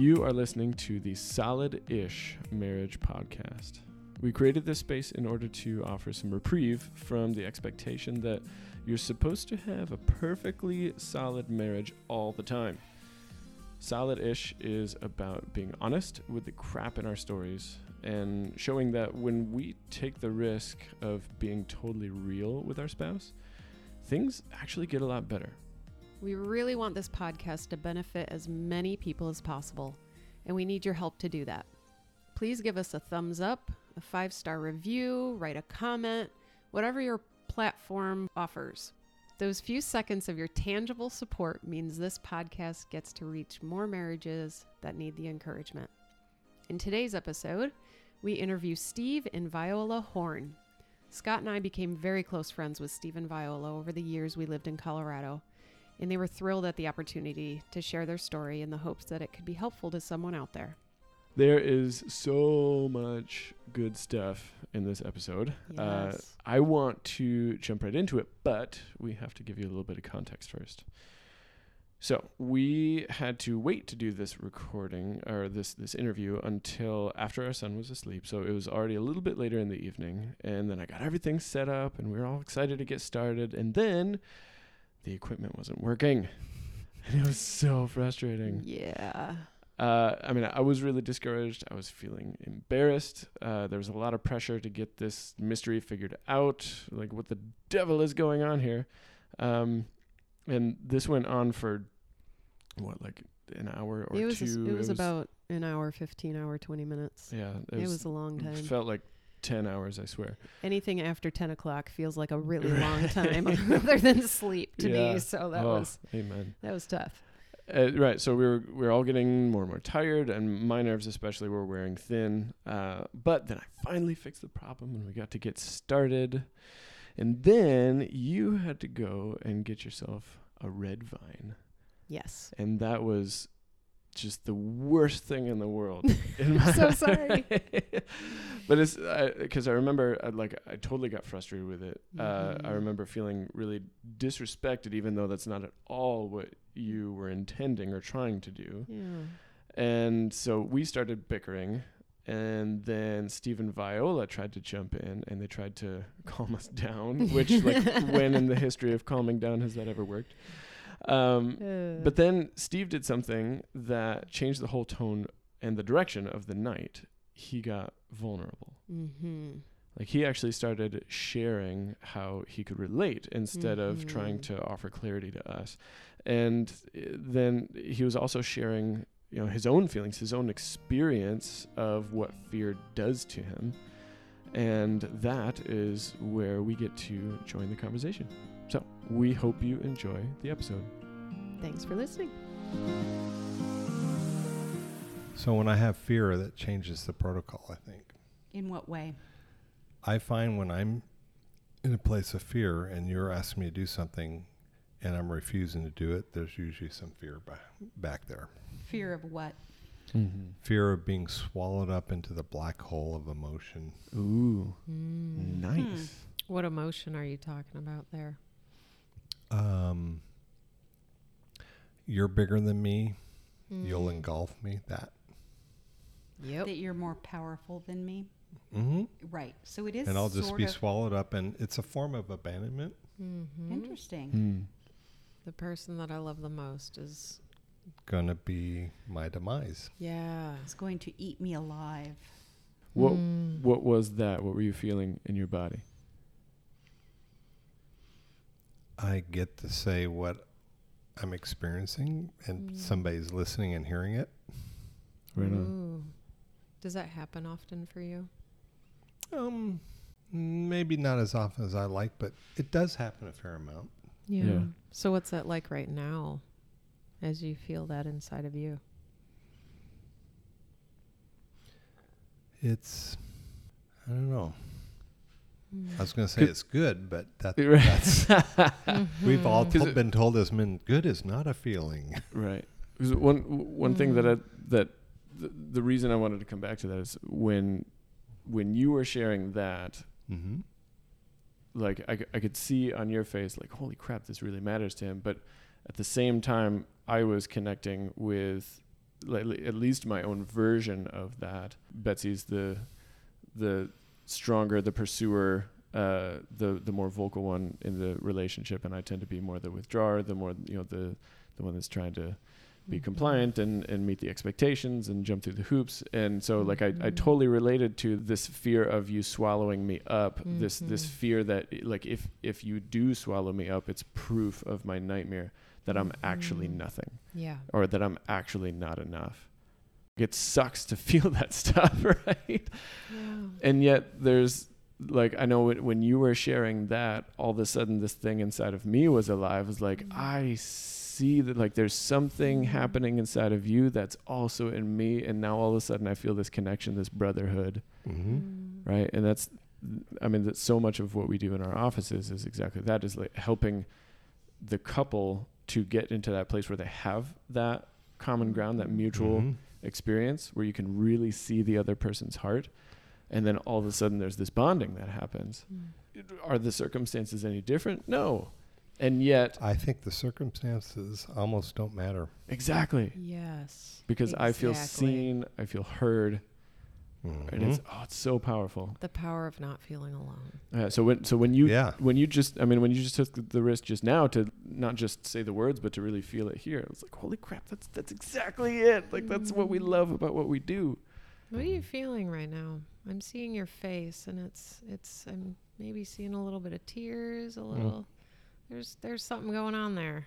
You are listening to the Solid Ish Marriage Podcast. We created this space in order to offer some reprieve from the expectation that you're supposed to have a perfectly solid marriage all the time. Solid Ish is about being honest with the crap in our stories and showing that when we take the risk of being totally real with our spouse, things actually get a lot better. We really want this podcast to benefit as many people as possible, and we need your help to do that. Please give us a thumbs up, a five star review, write a comment, whatever your platform offers. Those few seconds of your tangible support means this podcast gets to reach more marriages that need the encouragement. In today's episode, we interview Steve and Viola Horne. Scott and I became very close friends with Steve and Viola over the years we lived in Colorado, and they were thrilled at the opportunity to share their story in the hopes that it could be helpful to someone out there. There is so much good stuff in this episode. Uh, Yes. I want to jump right into it, but we have to give you a little bit of context first. So we had to wait to do this recording or this this interview until after our son was asleep. So it was already a little bit later in the evening, and then I got everything set up, and we were all excited to get started. And then the equipment wasn't working, and it was so frustrating. Yeah. Uh, I mean, I was really discouraged. I was feeling embarrassed. Uh, there was a lot of pressure to get this mystery figured out. Like, what the devil is going on here? Um, and this went on for what, like an hour or it was two? it was about an hour, 15 hour, 20 minutes. yeah. It was, a long time. it time. felt like ten hours. I swear. Anything after 10 o'clock feels like a really long time other than sleep to Yeah. me. So that oh, was amen. that was tough. Uh, right. So we were we were all getting more and more tired, and my nerves especially were wearing thin. Uh, but then I finally fixed the problem, and we got to get started. And then you had to go and get yourself a red vine, Yes. and that was just the worst thing in the world. in I'm so sorry. but it's because I remember I, like I totally got frustrated with it. Uh, I Mhm. remember feeling really disrespected, even though that's not at all what you were intending or trying to do. Yeah. And so we started bickering. And then Steve and Viola tried to jump in and they tried to calm us down, which, like, when in the history of calming down has that ever worked? Um, Uh, but then Steve did something that changed the whole tone and the direction of the night. He got vulnerable. mhm. Like he actually started sharing how he could relate instead of trying to offer clarity to us. And uh, then he was also sharing, you know, his own feelings, his own experience of what fear does to him. And that is where we get to join the conversation. So we hope you enjoy the episode. Thanks for listening. So when I have fear, that changes the protocol. I think In what way? I find when I'm in a place of fear and you're asking me to do something, and I'm refusing to do it, there's usually some fear back back there. Fear of what? Mm-hmm. Fear of being swallowed up into the black hole of emotion. Ooh, Mm. nice. What emotion are you talking about there? Um, you're bigger than me. You'll Mm. engulf me. That. Yep. That you're more powerful than me? Mm-hmm. Right. So it is And I'll just sort be of swallowed up, and it's a form of abandonment. Mhm. interesting. Mm. The person that I love the most is Gonna be my demise. yeah. It's going to eat me alive. What Mm. what was that? What were you feeling in your body? I get to say what I'm experiencing, and Mm. somebody's listening and hearing it. Right on. Does that happen often for you? Um, maybe not as often as I like, but it does happen a fair amount. Yeah. So what's that like right now as you feel that inside of you? It's, I don't know. Mm. I was going to say it's good, but that, Right. that's we've all. Cause to- it- been told as men, good is not a feeling. Right. 'Cause one one thing that I Mm. that the, the reason I wanted to come back to that is when when you were sharing that, mm-hmm. like I, c- I could see on your face like holy crap this really matters to him, but at the same time I was connecting with like, at least my own version of that. Betsy's the the stronger, the pursuer, uh, the the more vocal one in the relationship, and I tend to be more the withdrawer, the more you know the the one that's trying to be Mhm. compliant and and meet the expectations and jump through the hoops. And so like I, I Mhm. totally related to this fear of you swallowing me up. This this Mhm. fear that like if if you do swallow me up, it's proof of my nightmare that I'm actually Mhm. nothing Yeah. or that I'm actually not enough. It sucks to feel that stuff, right? Yeah. And yet there's like I know when, when you were sharing that, all of a sudden this thing inside of me was alive. It was like Mhm. I see that like there's something Mhm. happening inside of you that's also in me, and now all of a sudden I feel this connection, this brotherhood, Mm-hmm. Mm. right? And that's, I mean, that's so much of what we do in our offices is exactly that is like helping the couple to get into that place where they have that common ground, that mutual Mhm. Experience where you can really see the other person's heart. And then all of a sudden there's this bonding that happens. Mm. Are the circumstances any different? No. And yet, I think the circumstances almost don't matter. exactly, Yes. because I feel seen, I feel heard, and it's oh, it's so powerful. The power of not feeling alone. Yeah. so when so when you yeah. when you just I mean when you just took the- the risk just now to not just say the words but to really feel it here, it's like holy crap, that's that's exactly it. Like that's what we Mm. love about what we do. What are you feeling right now? I'm seeing your face, and it's it's. I'm maybe seeing a little bit of tears, a little. There's there's something going on there.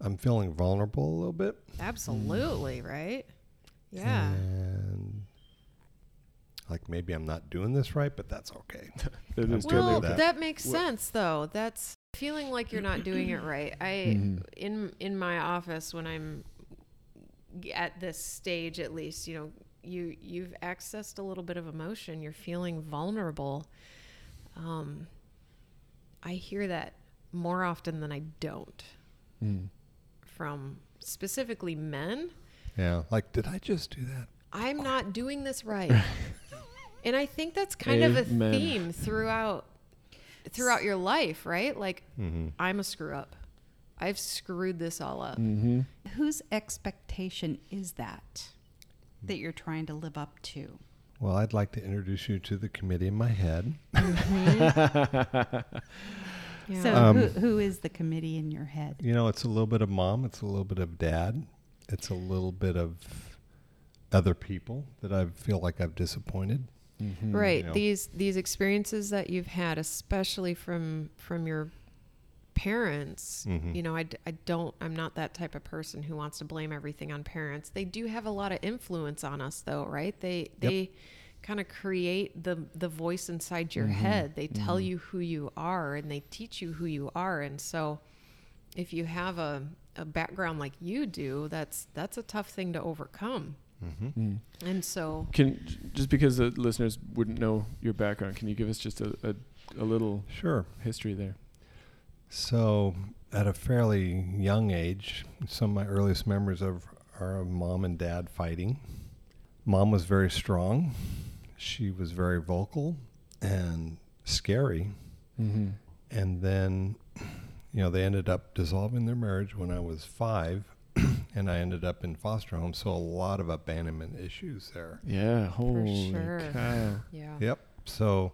I'm feeling vulnerable a little bit. Absolutely, right? Yeah. And like maybe I'm not doing this right, but that's okay. It is Well, totally that. that. makes Well- sense though. That's feeling like you're not doing it right. I Mhm. in in my office when I'm at this stage at least, you know, you you've accessed a little bit of emotion. You're feeling vulnerable. Um, I hear that more often than I don't Mm. from specifically men. Yeah. Like, did I just do that? I'm not doing this right. and I think that's kind of a theme throughout throughout your life, right? Like Mm-hmm. I'm a screw up. I've screwed this all up. Mm-hmm. Whose expectation is that that you're trying to live up to? Well, I'd like to introduce you to the committee in my head. Yeah. So Um, who, who is the committee in your head? You know, it's a little bit of mom, it's a little bit of dad, it's a little bit of other people that I feel like I've disappointed. Mm-hmm. right. you know. These these experiences that you've had, especially from from your parents, Mhm. you know, I, I don't, I'm not that type of person who wants to blame everything on parents. They do have a lot of influence on us though, right? They, they kind of create the, the voice inside your Mhm. head. They tell Mhm. you who you are and they teach you who you are. And so if you have a, a background like you do, that's, that's a tough thing to overcome. Mm-hmm. Mm. And so, Can just because the listeners wouldn't know your background, can you give us just a, a, a little Sure. history there? So, at a fairly young age, some of my earliest memories of are of mom and dad fighting. Mom was very strong. She was very vocal and scary. Mm-hmm. And then, you know, they ended up dissolving their marriage when I was five, and I ended up in foster home. So, a lot of abandonment issues there. Yeah. Holy sure. cow. yeah. Yep. So,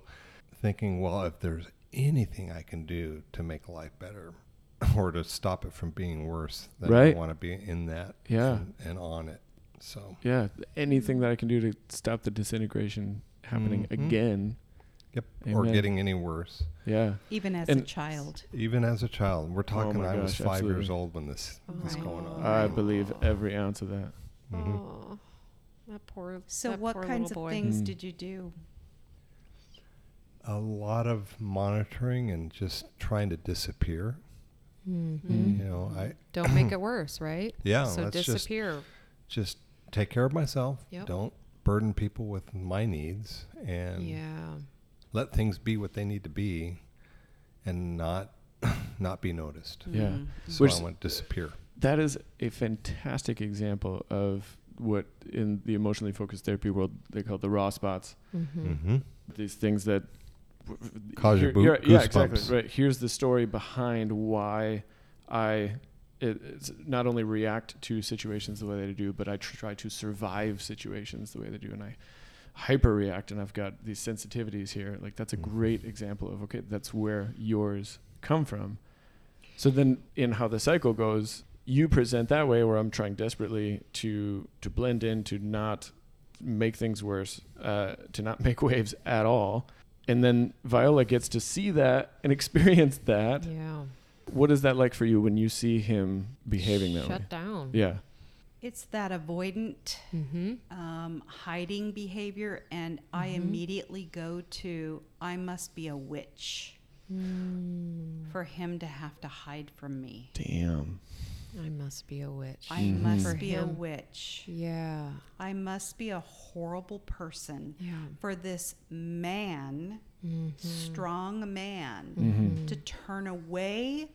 thinking, well, if there's anything I can do to make life better or to stop it from being worse, then Right. I want to be in that Yeah. and, and on it. So, Yeah. Anything that I can do to stop the disintegration happening Mhm. again. Yep. Or getting any worse. Yeah. Even as And- a child. Even as a child, we're talking. Oh my I was gosh, five years old when this was Oh. going on. I believe every ounce of that. Mhm. Oh, that poor. So that what poor kinds of boy. things Mm. did you do? A lot of monitoring and just trying to disappear. Mhm. You know, I Don't make it worse, right? yeah. so let's just disappear. just take care of myself. Yep. Don't burden people with my needs and yeah. Let things be what they need to be and not not be noticed. Yeah. Mm. So Which- I went disappear. That is a fantastic example of what in the emotionally focused therapy world they call the raw spots. Mm-hmm. Mm-hmm. These things that Cause your here- boo- here- yeah, exactly. Right. Here's the story behind why I it, it's not only react to situations the way they do, but I tr- try to survive situations the way they do, and I hyper react, and I've got these sensitivities here. Like that's a Mhm. great example of okay, that's where yours come from. So then, in how the cycle goes, you present that way, where I'm trying desperately to to blend in, to not make things worse, uh, to not make waves at all. And then Viola gets to see that and experience that. Yeah. What is that like for you when you see him behaving that way? Shut down. Yeah. It's that avoidant, Mm-hmm. um, hiding behavior, and I Mhm. immediately go to I must be a witch Mm. for him to have to hide from me. Damn. I must be a witch. I Mhm. must For be a witch. yeah. I must be a horrible person Yeah. for this man, Mm-hmm. strong man, Mhm. to turn away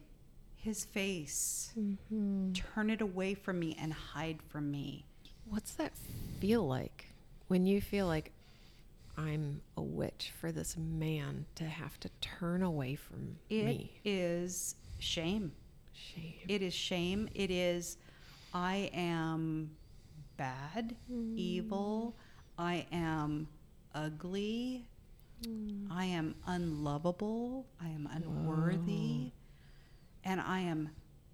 his face, Mm-hmm. turn it away from me, and hide from me. What's that feel like when you feel like I'm a witch for this man to have to turn away from It is me? shame. Shame. It is shame. It is, I am bad, evil. I am ugly. I am unlovable. I am unworthy. And I am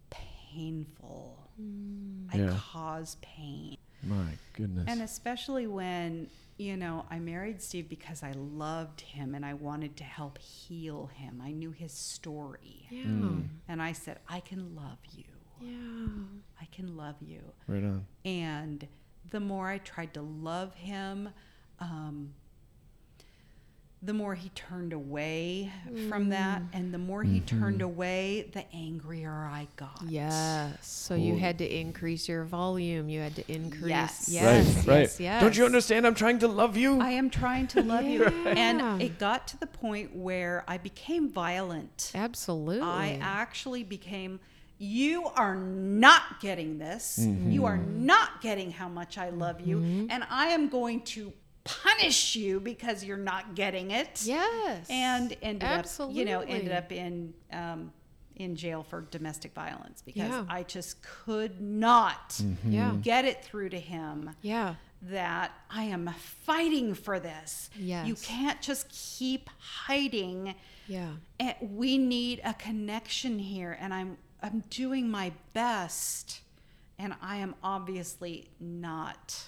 painful. I Yeah. cause pain. My goodness. And especially when, you know, I married Steve because I loved him and I wanted to help heal him. I knew his story. Yeah. Mm. And I said, I can love you. Yeah. I can love you. right on. And the more I tried to love him, um, the more he turned away from mm. that. And the more he turned mm-hmm. away, the angrier I got. Yes. So you had to increase your volume. You had to increase. Yes. Yes. right, right. Yes. Yes. Don't you understand? I'm trying to love you. I am trying to love you. Yeah. And it got to the point where I became violent. Absolutely. I actually became, you are not getting this. You mm-hmm. are not getting how much I love you. Mm-hmm. And I am going to punish you because you're not getting it. yes. And ended up, you know, ended up in, um, in jail for domestic violence because Yeah. I just could not Yeah. get it through to him Yeah. that I am fighting for this. Yes. You can't just keep hiding. Yeah. And we need a connection here and I'm I'm doing my best and I am obviously not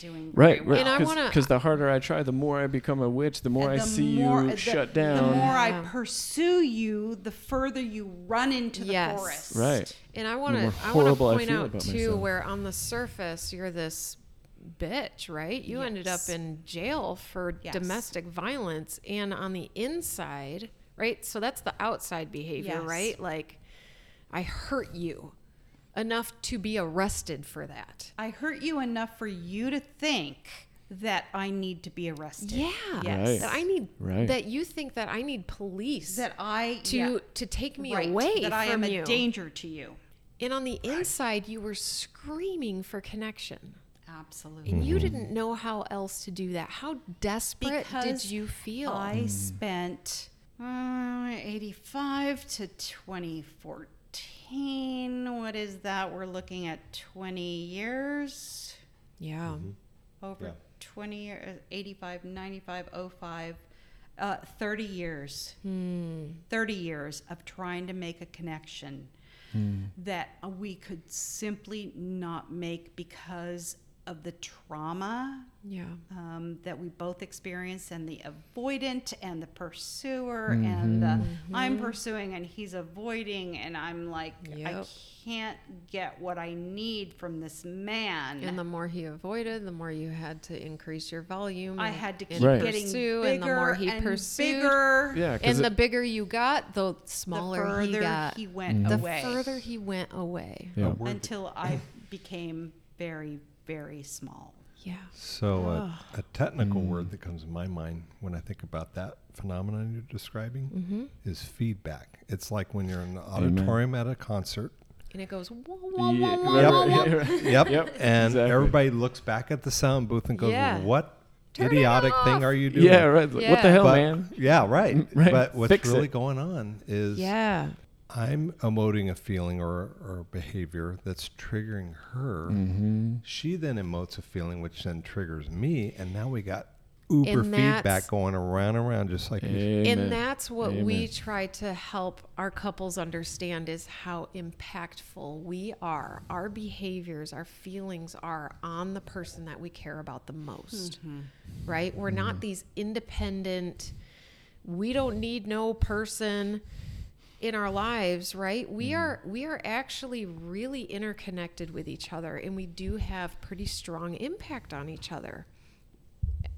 doing Right, well. right. And I Because wanna- the harder I try, the more I become a witch, the more I see more- you the- shut down. The down. more I pursue you, the further you run into the Yes. forest. right. And I want to I want to point out too myself. where on the surface you're this bitch, right? You ended up in jail for Yes. domestic violence and on the inside, right? So that's the outside behavior, Yes. right? Like I hurt you enough to be arrested for that. I hurt you enough for you to think that I need to be arrested. Yeah. Yes. Right. That I need Right. that you think that I need police That I to yeah, to take me right, away that I am you. a danger to you. and on the inside you were screaming for connection. Absolutely. And you didn't know how else to do that. How desperate did you feel? I spent uh, 85 to 2014. What is that? We're looking at 20 years. yeah. Over Yeah. 20 years, 85, 95, 05, uh, 30 years. Hmm. 30 years of trying to make a connection that we could simply not make because of the trauma Yeah. um, that we both experience and the avoidant and the pursuer and the mm-hmm. I'm mm-hmm. pursuing and he's avoiding and I'm like I can't get what I need from this man. And the more he avoided, the more you had to increase your volume. I and- had to keep Right. getting pursue, bigger and the more he and pursued, bigger. Yeah, and because the bigger you got, the The smaller further he got. he went mm-hmm. the away further he went away. yeah. A word that- until I became very very small. Yeah. So, uh, a technical Mm. word that comes to my mind when I think about that phenomenon you're describing Mm-hmm. is feedback. It's like when you're in an Amen. auditorium at a concert. And it goes wah, wah, Yeah, wah, wah, right, wah, wah. right, right. Yep. Yep, And exactly. everybody looks back at the sound booth and goes, Yeah. "What Turn it idiotic thing off." are you doing?" Yeah, right. What the Yeah. hell, But- man? Yeah, right. Right. But what's Fix really it. going on is Yeah. I'm emoting a feeling or, or behavior that's triggering her. Mm-hmm. She then emotes a feeling, which then triggers me, and now we got uber And feedback going around and around, just like you And that's what we try to help our couples understand is how impactful we are. Our behaviors, our feelings are on the person that we care about the most. Right? We're not these independent we don't need no person in our lives, right? We mm. are we are actually really interconnected with each other and we do have pretty strong impact on each other.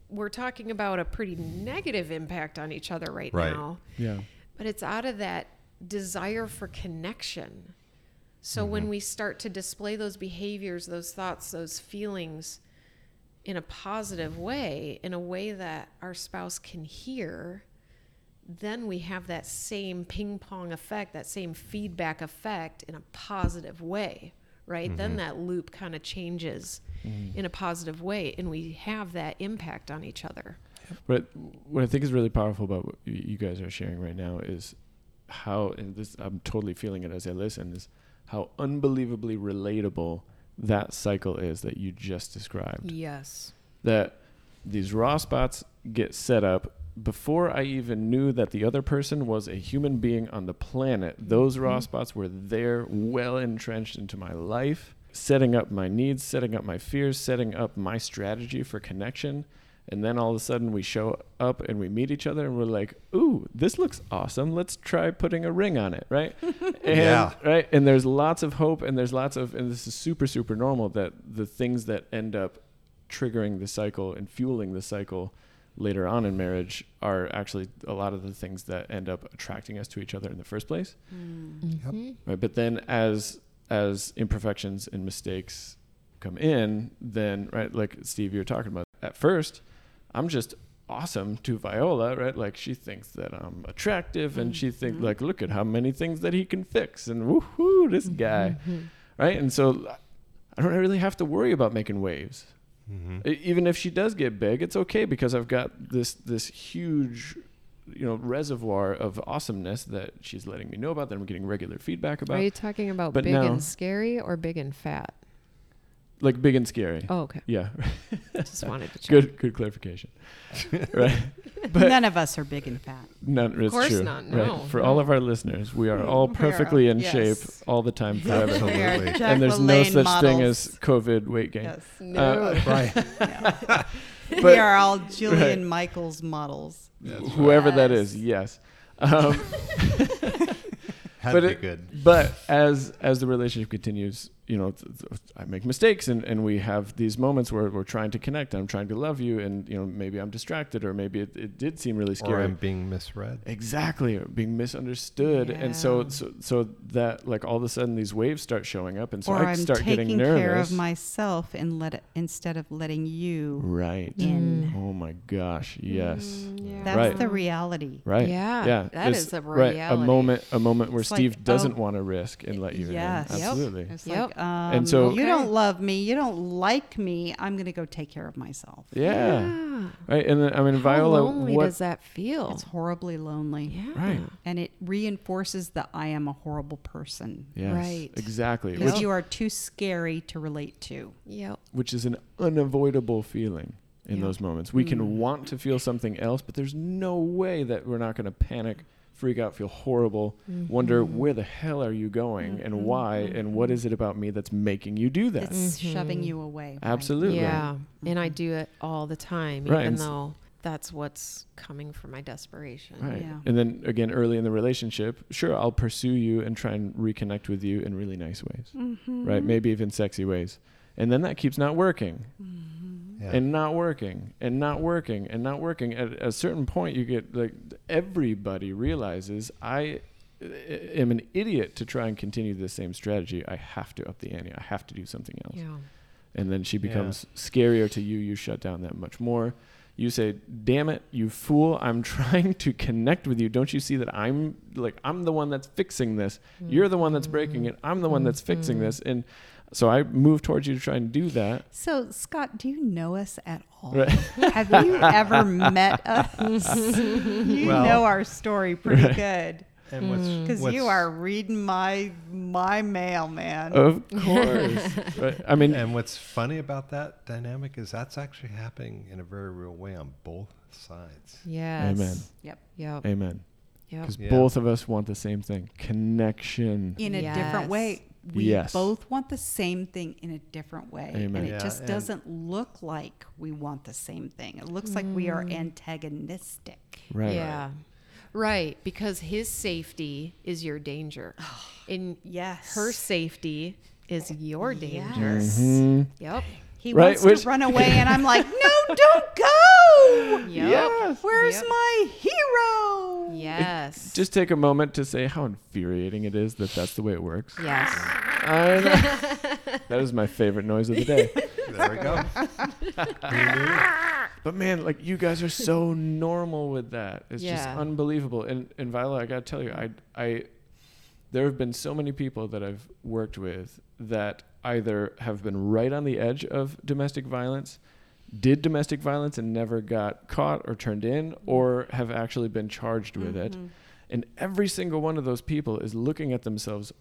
We're talking about a pretty negative impact on each other right, Right. now, Yeah. but it's out of that desire for connection. So mm-hmm. when we start to display those behaviors, those thoughts, those feelings in a positive way, in a way that our spouse can hear, then we have that same ping pong effect, that same feedback effect in a positive way, right? Then mm-hmm. that loop kind of changes mm. in a positive way, and we have that impact on each other. But what I think is really powerful about what you guys are sharing right now is how, and this I'm totally feeling it as I listen, is how unbelievably relatable that cycle is that you just described. Yes. That these raw spots get set up before I even knew that the other person was a human being on the planet. Those raw Mhm. spots were there, well entrenched into my life, setting up my needs, setting up my fears, setting up my strategy for connection. And then all of a sudden we show up and we meet each other and we're like, ooh, this looks awesome. Let's try putting a ring on it, right? and, Yeah. Right. And there's lots of hope and there's lots of, and this is super, super normal that the things that end up triggering the cycle and fueling the cycle later on in marriage are actually a lot of the things that end up attracting us to each other in the first place. Mhm. right? But then as as imperfections and mistakes come in then right like steve you were talking about at first i'm just awesome to viola right? Like she thinks that i'm attractive and she thinks like look at how many things that he can fix and woohoo this guy. Mhm. right? And so i don't really have to worry about making waves Mhm. E- even if she does get big it's okay because i've got this this huge you know reservoir of awesomeness that she's letting me know about that i'm getting regular feedback about Are you talking about But big now- and scary or big and fat? like big and scary Oh, okay. yeah Just wanted to check. good good clarification right but None of us are big and fat. none it's course true not, right no, for all of our listeners we are all We are, perfectly in yes. shape all the time forever Absolutely. We and there's no Jacqueline such thing models. as covid weight gain Yes. No. Uh, Right. But- we are all Jillian Michaels models. whoever that is Yes. yes um, Had But to be it- good. but as as the relationship continues you know th- th- i make mistakes and, and we have these moments where we're trying to connect i'm trying to love you and you know maybe i'm distracted or maybe it, it did seem really scary. Or scary I'm being misread. exactly or being misunderstood and so, so so that like all of a sudden these waves start showing up and so or i I'm start getting taking nervous care of myself and let it, instead of letting you right in. oh my gosh yes Mm, yeah. That's Right. the reality. right Yeah, yeah that It's- is a right a moment a moment where It's like, steve doesn't oh, want to risk and let you yes. in Yep. absolutely Yep. Like, um, so- you don't love me, you don't like me. I'm going to go take care of myself. yeah. right and then i mean How viola lonely what does that feel? It's horribly lonely, yeah. Right. and it reinforces that I am a horrible person. Yes, Right. exactly. Because Which, you are too scary to relate to. Yep. which is an unavoidable feeling in Yeah. those moments. We Mm. can want to feel something else, but there's no way that we're not going to panic, freak out, feel horrible, wonder Mhm. where the hell are you going and Mhm, why and what mhm. is it about me that's making you do that? It's Mhm. shoving you away. right? Absolutely. Yeah. And I do it all the time, Right, even and though that's what's coming from my desperation. Right. Yeah. And then again, early in the relationship, sure, I'll pursue you and try and reconnect with you in really nice ways, Mhm. right? Maybe even sexy ways. And then that keeps not working. Mhm. Yeah. and not working and not working and not working. At a certain point you get like everybody realizes i uh, am an idiot to try and continue the same strategy. I have to up the ante. I have to do something else. Yeah. and then she Yeah. becomes scarier to you. You shut down that much more. You say damn it you fool. I'm trying to connect with you. Don't you see that i'm like i'm the one that's fixing this? You're the one that's breaking it. I'm the one that's fixing Mhm. this. And so i move towards you to try and do that So, Scott, do you know us at all? Right. Have you ever met us? you Well- know our story pretty Right. good. And what's, Mm. Because you are reading my my mail, man. Of course. Right. I mean, And what's funny about that dynamic is that's actually happening in a very real way on both sides. Yes. Amen. Yep. Yep. amen. Yep. Because Yeah. both of us want the same thing connection. In a different way. We Yes. both want the same thing in a different way. Amen. And it Yeah, just and- doesn't look like we want the same thing. It looks like we are antagonistic. Right. Yeah. Right. Because his safety is your danger. And Yes. her safety is your danger. Yes. Mhm. Yep. He Right, wants which- to run away, and I'm like, no, don't go. Yep. Yes. Where's Yep. my hero? Yes. Just take a moment to say how infuriating it is that that's the way it works. yes. I know. that is my favorite noise of the day. There we go. But man, like you guys are so normal with that. It's just unbelievable. And and Viola, I gotta tell you, I I there have been so many people that I've worked with that either have been right on the edge of domestic violence, did domestic violence and never got caught or turned in, or have actually been charged with it. Mhm. And every single one of those people is looking at themselves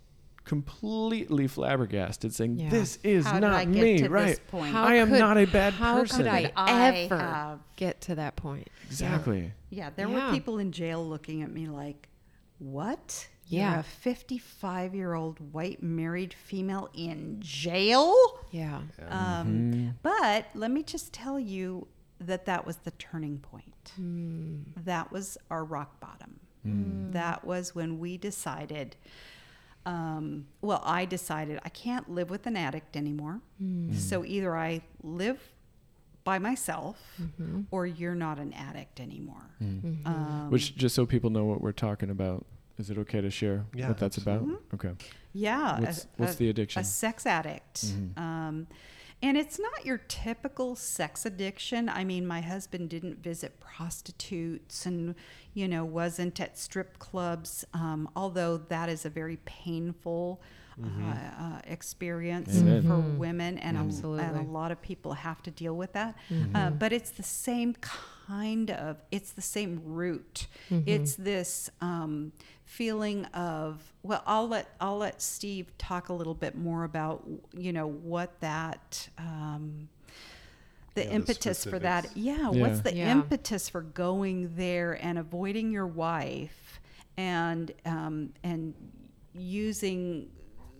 completely flabbergasted, saying, Yeah. This is How not me, right? this point? How I am could- not a bad how person. could I I ever have- get to that point? Exactly. Yeah, there Yeah. were people in jail looking at me like, "What? Yeah. You're a 55-year-old white married female in jail?" Yeah. Um, Mhm. but let me just tell you that that was the turning point. Mm. That was our rock bottom. Mm. That was when we decided. Um, well, I decided I can't live with an addict anymore. Mm. So either I live by myself, Mhm. or you're not an addict anymore. Mm. Mhm. Um, Which, just so people know what we're talking about, is it okay to share Yeah, what that's about? Okay. yeah, a- What's, what's a- the addiction? a sex addict. Mhm. Um, and it's not your typical sex addiction. I mean, my husband didn't visit prostitutes and, you know, wasn't at strip clubs, um, although that is a very painful uh, uh, experience Amen. for Mhm. women, and a, and a lot of people have to deal with that. Mm-hmm. Uh, but it's the same kind of, it's the same root. Mm-hmm. It's this um, feeling of well, I'll let I'll let Steve talk a little bit more about you know what that. Um, the Yeah, the impetus for that, specifics. yeah, What's the Yeah. impetus for going there and avoiding your wife, and um, and using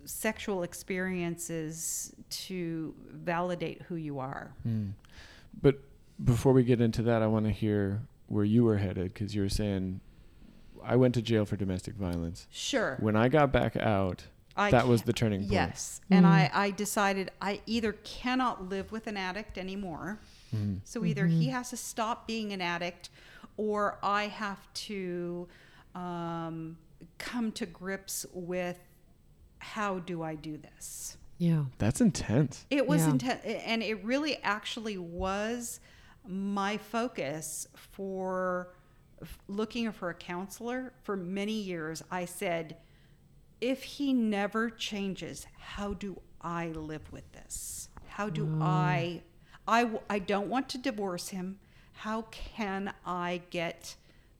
sexual experiences to validate who you are? Mm. But before we get into that, I want to hear where you were headed because you were saying, I went to jail for domestic violence. Sure. When I got back out, I that was the turning point. Yes. And Mm. I, I decided I either cannot live with an addict anymore. Mhm. So either he has to stop being an addict or I have to um, come to grips with how do I do this? Yeah. That's intense. It was Yeah. intense, and it really actually was my focus for f- looking for a counselor for many years. I said, if he never changes, how do I live with this? How do I? Mm. I I don't want to divorce him. How can I get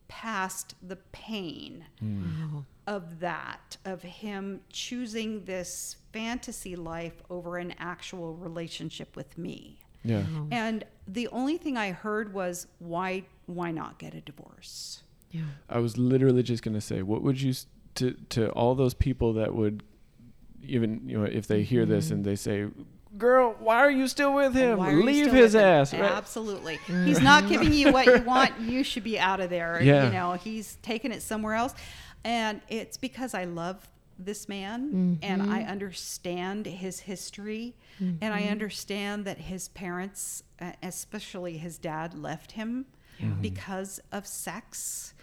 past the pain? Wow. of that, of him choosing this fantasy life over an actual relationship with me. Yeah. Wow. And the only thing I heard was, why, why not get a divorce? Yeah. I was literally just going to say, what would you, to, to all those people that would, even, you know, if they hear this Mm-hmm. and they say, girl, why are you still with him? Why are you Leave his with him?" ass. Right? Absolutely. Mm-hmm. He's not giving you what you want. You should be out of there. Yeah. You know, he's taking it somewhere else. And it's because I love this man mm-hmm. and I understand his history and I understand that his parents, uh, especially his dad, left him because of sex.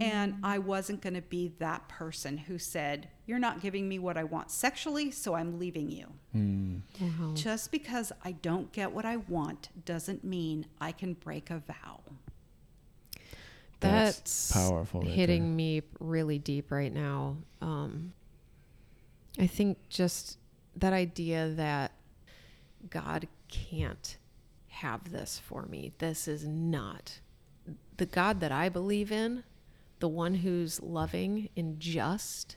And I wasn't going to be that person who said, You're not giving me what I want sexually, so I'm leaving you. Mm. Wow. Just because I don't get what I want doesn't mean I can break a vow. That's That's powerful right hitting there. me really deep right now. Um, I think just that idea that God can't have this for me. This is not the God that I believe in the one who's loving and just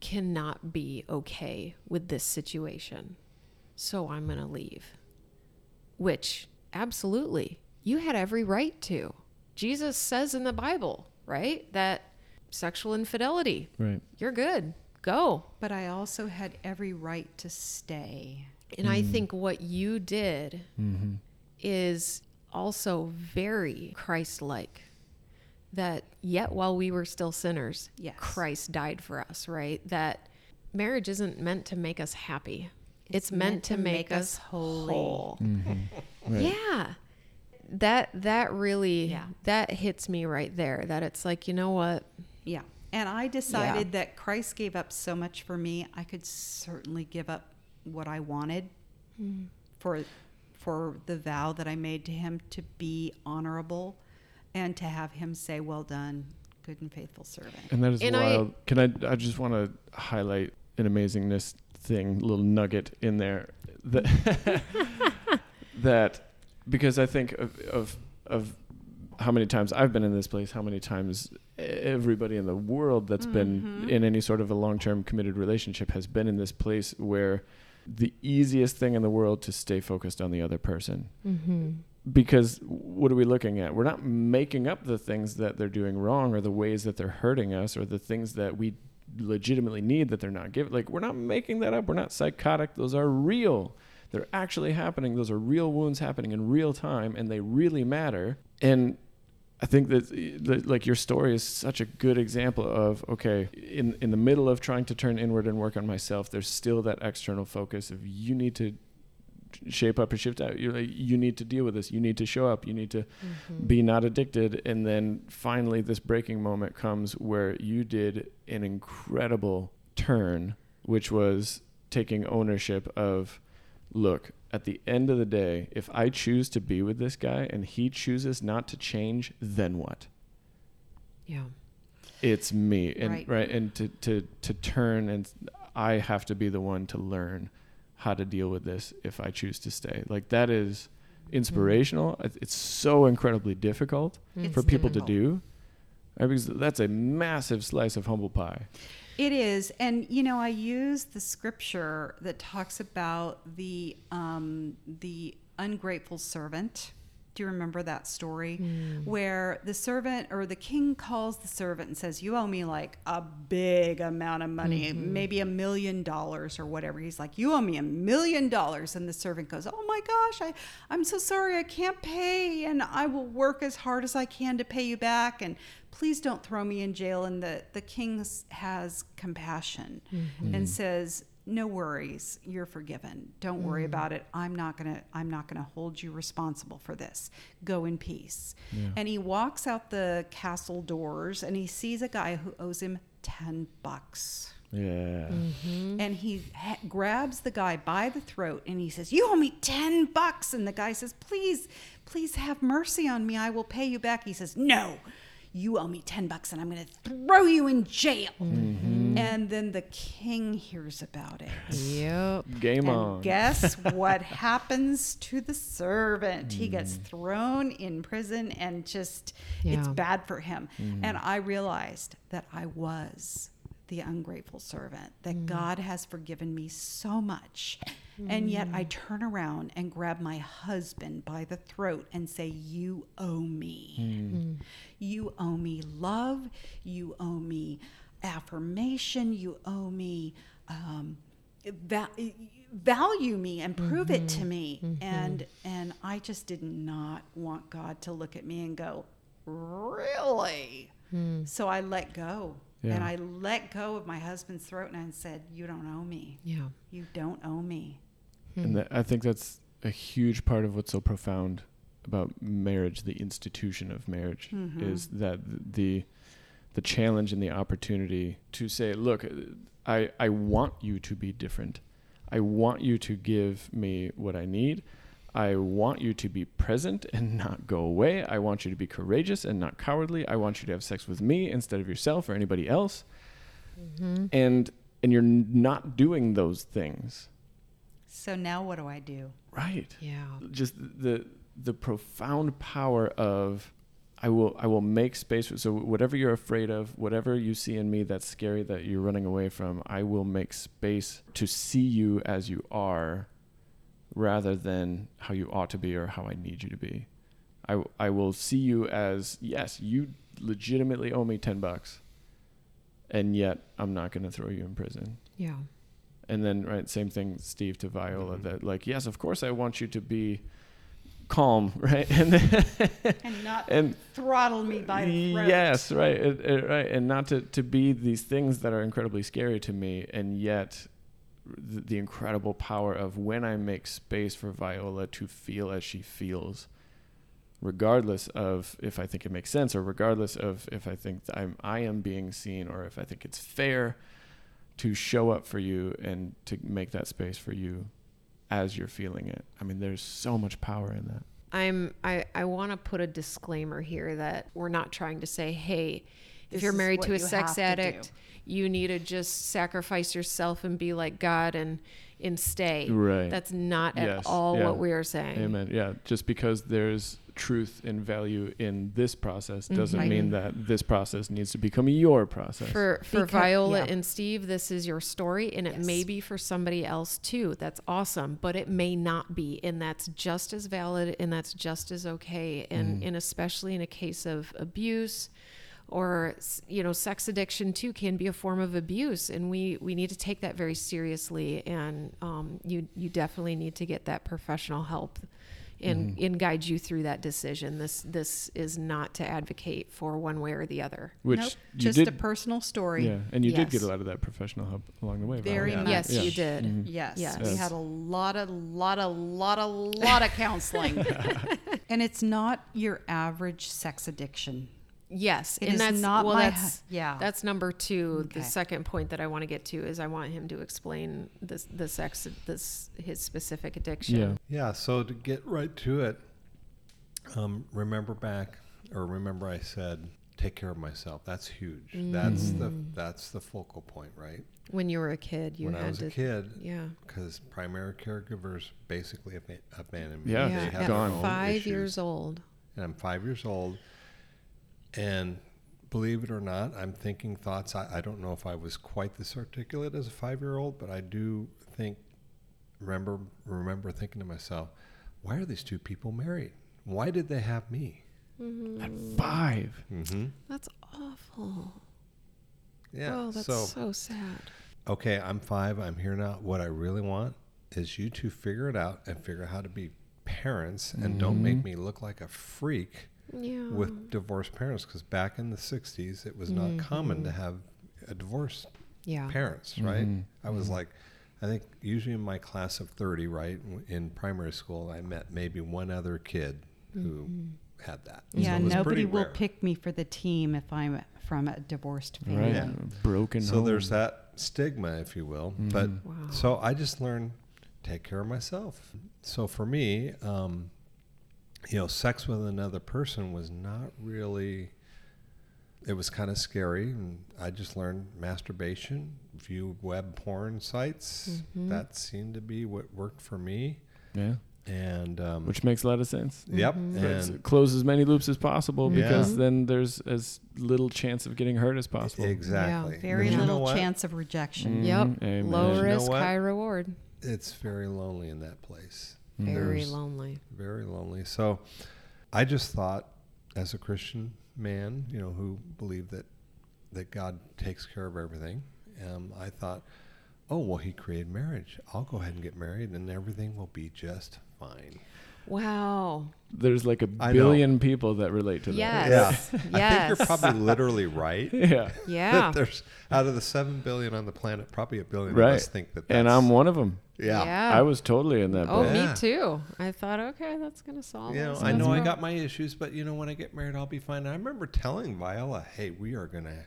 cannot be okay with this situation. So I'm going to leave. Which, absolutely, you had every right to. Jesus says in the Bible, right? That sexual infidelity, Right. you're good. Go. But I also had every right to stay. And I think what you did Mm-hmm. is also very Christ like. That yet while we were still sinners, Yes. Christ died for us, right? That marriage isn't meant to make us happy. It's, meant, to make, us holy. whole. Mm-hmm. Right. Yeah. That that really Yeah. that hits me right there. That it's like, you know what? Yeah. And I decided that Christ gave up so much for me, I could certainly give up what I wanted for for the vow that I made to him to be honorable and to have him say, "Well done, good and faithful servant." And that is And I- wild. Can I? I just want to highlight an amazingness thing, little nugget in there that that because I think of, of of how many times I've been in this place, how many times everybody in the world that's been Mhm. in any sort of a long-term committed relationship has been in this place where the easiest thing in the world to stay focused on the other person Mm-hmm. because what are we looking at? We're not making up the things that they're doing wrong or the ways that they're hurting us or the things that we legitimately need that they're not giving. Like we're not making that up. We're not psychotic. Those are real. They're actually happening. Those are real wounds happening in real time and they really matter. And I think that, that like your story is such a good example of okay, in in the middle of trying to turn inward and work on myself, there's still that external focus of you need to shape up or shift out. You're like, you need to deal with this. You need to show up. You need to Mm-hmm. be not addicted. And then finally, this breaking moment comes where you did an incredible turn, which was taking ownership of, look, at the end of the day, if I choose to be with this guy and he chooses not to change, then what? Yeah. It's me. And Right. right, and to, to to turn and I have to be the one to learn how to deal with this if I choose to stay. Like that is mm-hmm. inspirational. It- It's so incredibly difficult It's for people to do. Right, because that's a massive slice of humble pie. It is, and you know, I use the scripture that talks about the um, the ungrateful servant. Do you remember that story Mm. where the servant or the king calls the servant and says, "You owe me like a big amount of money, maybe a million dollars or whatever." He's like, "You owe me a million dollars," and the servant goes, "Oh my gosh, I I'm so sorry, I can't pay, and I will work as hard as I can to pay you back, and please don't throw me in jail." And the the king has compassion and says. No worries, you're forgiven. Don't worry about it. I'm not gonna. I'm not gonna hold you responsible for this. Go in peace. Yeah. And he walks out the castle doors and he sees a guy who owes him 10 bucks. Yeah. Mm-hmm. And he ha- grabs the guy by the throat and he says, You owe me 10 bucks. And the guy says, Please, please have mercy on me. I will pay you back. He says, No, you owe me 10 bucks and I'm going to throw you in jail. And then the king hears about it. Yep. Game And on. guess what happens to the servant? He gets Mm. thrown in prison and just it's bad for him. Mm-hmm. And I realized that I was the ungrateful servant, that God has forgiven me so much. And yet I turn around and grab my husband by the throat and say, You owe me. Mm. You owe me love. You owe me affirmation. You owe me um, va- value me and prove it to me. And and I just did not want God to look at me and go, really. So I let go. Yeah. And I let go of my husband's throat and I said, You don't owe me. Yeah. You don't owe me. And that, I think that's a huge part of what's so profound about marriage, the institution of marriage, Mhm. is that the the challenge and the opportunity to say, look, I I want you to be different. I want you to give me what I need. I want you to be present and not go away. I want you to be courageous and not cowardly. I want you to have sex with me instead of yourself or anybody else. Mm-hmm. And and you're not doing those things. So now what do I do? Right Yeah. just the the profound power of I will I will make space for so whatever you're afraid of, whatever you see in me that's scary that you're running away from, I will make space to see you as you are rather than how you ought to be or how I need you to be. I I will see you as yes, you legitimately owe me 10 bucks. And yet I'm not going to throw you in prison. Yeah. And then right same thing Steve to Viola Mhm. that like yes, of course I want you to be calm, right? And then and not and throttle me by the throat. Yes, right, it, it- right, and not to, to be these things that are incredibly scary to me, and yet the, the incredible power of when I make space for Viola to feel as she feels, regardless of if I think it makes sense, or regardless of if I think I'm I am being seen, or if I think it's fair to show up for you and to make that space for you as you're feeling it. I mean, there's so much power in that. I'm I, I want to put a disclaimer here that we're not trying to say, hey, if This you're married to a you sex have to addict, you need to just sacrifice yourself and be like God and and stay. Right. That's not at Yes, all yeah. what we are saying. Amen. Yeah, just because there's truth and value in this process doesn't Mhm. mean that this process needs to become your process. For for Because- Viola yeah. and Steve, this is your story, and it may be for somebody else too. That's awesome, but it may not be, and that's just as valid, and that's just as okay. And and especially in a case of abuse, or you know, sex addiction too can be a form of abuse, and we we need to take that very seriously. And um, you you definitely need to get that professional help. And, and guide you through that decision. This this is not to advocate for one way or the other. which nope, just did, a personal story. yeah, and you did get a lot of that professional help along the way. Very Valerie. much. Yes, Yeah. you did. Mhm. Yes. Yes. We had a lot of, lot of, lot of, lot of counseling. and it's not your average sex addiction. Yes, It and is that's not well, my that's hu- yeah. That's number two. Okay. The second point that I want to get to is I want him to explain this the sex this his specific addiction. Yeah. Yeah, so to get right to it, um, remember back, or remember I said, take care of myself. That's huge. That's the that's the focal point, right? When you were a kid, you when had I was to. a kid, Yeah. because primary caregivers basically abandoned me. Yeah, They yeah. had At gone. five issues. years old. and I'm five years old. And believe it or not, I'm thinking thoughts. I, I don't know if I was quite this articulate as a five year old, but I do think, remember, remember thinking to myself, why are these two people married? Why did they have me? At five. Mm-hmm. That's awful. Yeah. oh, that's so, so, sad. okay, I'm five. I'm here now. What I really want is you to figure it out and figure out how to be parents and don't make Mhm. me look like a freak Yeah. with divorced parents because back in the 60s it was not common to have a divorced yeah. parents right Mhm. i was like i think usually in my class of 30 right in primary school i met maybe one other kid who had that yeah, it was nobody will rare. pick me for the team if I'm from a divorced family. Right. Yeah. Broken. so there's that stigma if you will but. Wow. so i just learned take care of myself so for me um, you know sex with another person was not really it was kind of scary and i just learned masturbation view web porn sites Mhm. that seemed to be what worked for me Yeah. and um, Which makes a lot of sense. yep Mhm. And close as many loops as possible because Yeah. then there's as little chance of getting hurt as possible. exactly Yeah, Very But you know little chance of rejection. Mm. Yep. Amen. Low You know risk, high reward. it's very lonely in that place. Very There's- lonely. very lonely. So I just thought, as a Christian man, you know, who believed that that God takes care of everything, um, I thought, oh well, He created marriage. I'll go ahead and get married, and everything will be just fine. Wow. There's like a I know. billion people that relate to that. Yes. I think you're probably literally right. Yeah. Yeah. There's out of the seven billion on the planet, probably a billion Right. of us think that. That's, And I'm one of them. Yeah. Yeah. I was totally in that Oh, boat. Yeah. me too. I thought, okay, that's gonna solve. You know. I Let's know I got my issues, but you know, when I get married, I'll be fine. I remember telling Viola, "Hey, we are gonna,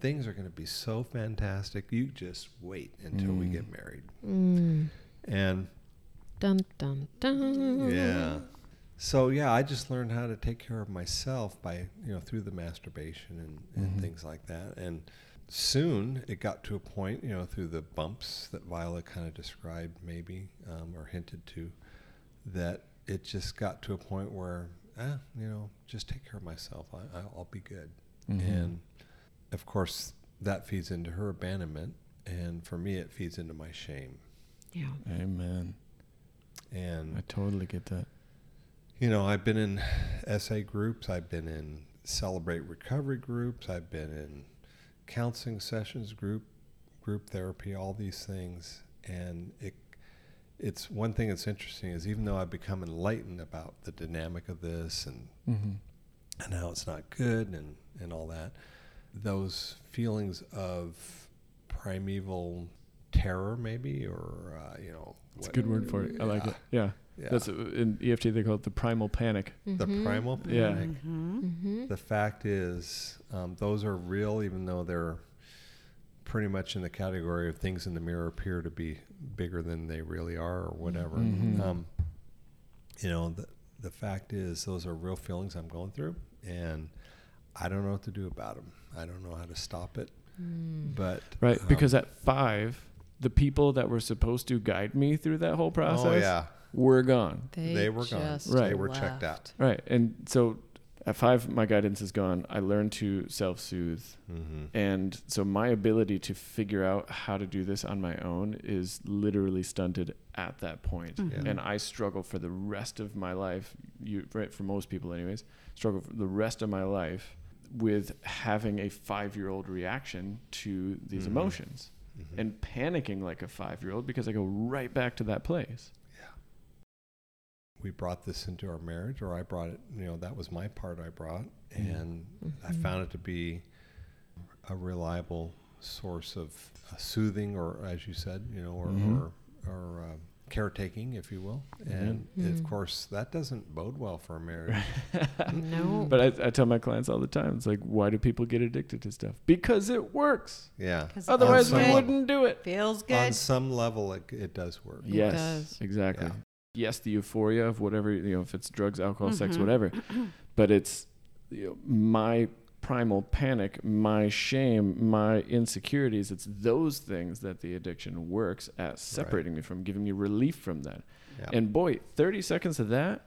things are gonna be so fantastic. You just wait until we Mm. get married." Mm. And Dun dun dun. yeah, so yeah, I just learned how to take care of myself by you know through the masturbation and, and Mhm. things like that. And soon it got to a point, you know, through the bumps that Viola kind of described, maybe um, or hinted to, that it just got to a point where ah, you know, just take care of myself. I, I- I'll be good. Mhm. And of course, that feeds into her abandonment. And for me, it feeds into my shame. Yeah. Amen. And I totally get that. You know, I've been in SA groups, I've been in celebrate recovery groups, I've been in counseling sessions, group group therapy, all these things, and it it's one thing that's interesting is even though I've become enlightened about the dynamic of this and Mm-hmm. and how it's not good and and all that, those feelings of primeval terror maybe or uh, you know It's a good word for it. I like it. Yeah. Yeah, That's uh, in EFT they call it the primal panic. the primal Yeah. panic. Mm-hmm. Mm-hmm. The fact is, um, those are real, even though they're pretty much in the category of things in the mirror appear to be bigger than they really are, or whatever. Mhm. Um, you know, the the fact is, those are real feelings I'm going through, and I don't know what to do about them. I don't know how to stop it, but Right. um, because at five, the people that were supposed to guide me through that whole process oh yeah, were gone. They, They were gone. Right. they were checked out. Right. And so at five, my guidance is gone. I learned to self soothe. Mm-hmm. And so my ability to figure out how to do this on my own is literally stunted at that point. Yeah. And I struggle for the rest of my life, you right for most people anyways, struggle for the rest of my life with having a 5-year-old reaction to these Mhm. emotions Mm-hmm. and panicking like a 5-year-old because I go right back to that place. We brought this into our marriage, or I brought it. You know, that was my part I brought, Mhm. and I Mhm. found it to be a reliable source of uh, soothing, or as you said, you know, or Mhm. or, or uh, caretaking, if you will. Mhm. And Mhm. of course, that doesn't bode well for a marriage. No. But I, I tell my clients all the time, it's like, why do people get addicted to stuff? Because it works. Yeah. Otherwise, On we wouldn't do it. Feels good. On some level, it, it does work. It yes, does. exactly. Yeah. Yes, the euphoria of whatever you know, if it's drugs, alcohol, sex, Mhm. whatever. But it's you know, my primal panic, my shame, my insecurities. It's those things that the addiction works at separating me from, giving me relief from that. Yeah. And boy, thirty seconds of that,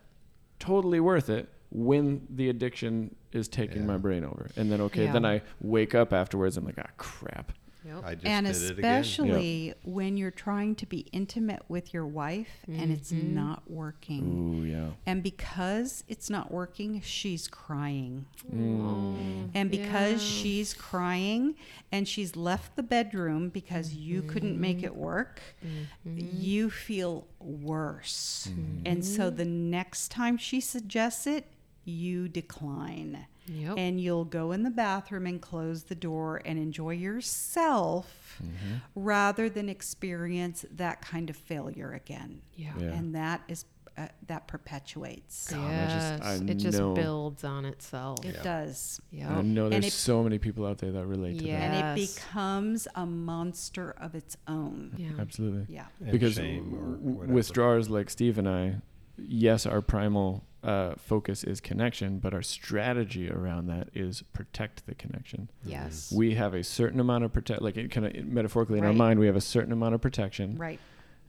totally worth it. When the addiction is taking Yeah. my brain over, and then okay, then I wake up afterwards. I'm like, ah, crap. Yep. I just and did it again. especially when you're trying to be intimate with your wife and it's Mhm. not working. Ooh, yeah. And because it's not working, she's crying. Mm. And because Yeah. she's crying and she's left the bedroom because you couldn't make it work, Mm-hmm. you feel worse. Mhm. And so the next time she suggests it, you decline. Yep. And you'll go in the bathroom and close the door and enjoy yourself Mhm. rather than experience that kind of failure again. yeah. Yeah. And that is uh, that perpetuates. God, I Yes. just- I it just know. builds on itself. It Yeah. does. I Yeah. know there's it- so many people out there that relate to Yeah. that. And it becomes a monster of its own. Yeah. Absolutely. Yeah. And because shame or w- withdrawers like Steve and I, yes, our primal uh, focus is connection, but our strategy around that is protect the connection. Yes. We have a certain amount of protect, like it kind of metaphorically in our mind, we have a certain amount of protection. Right.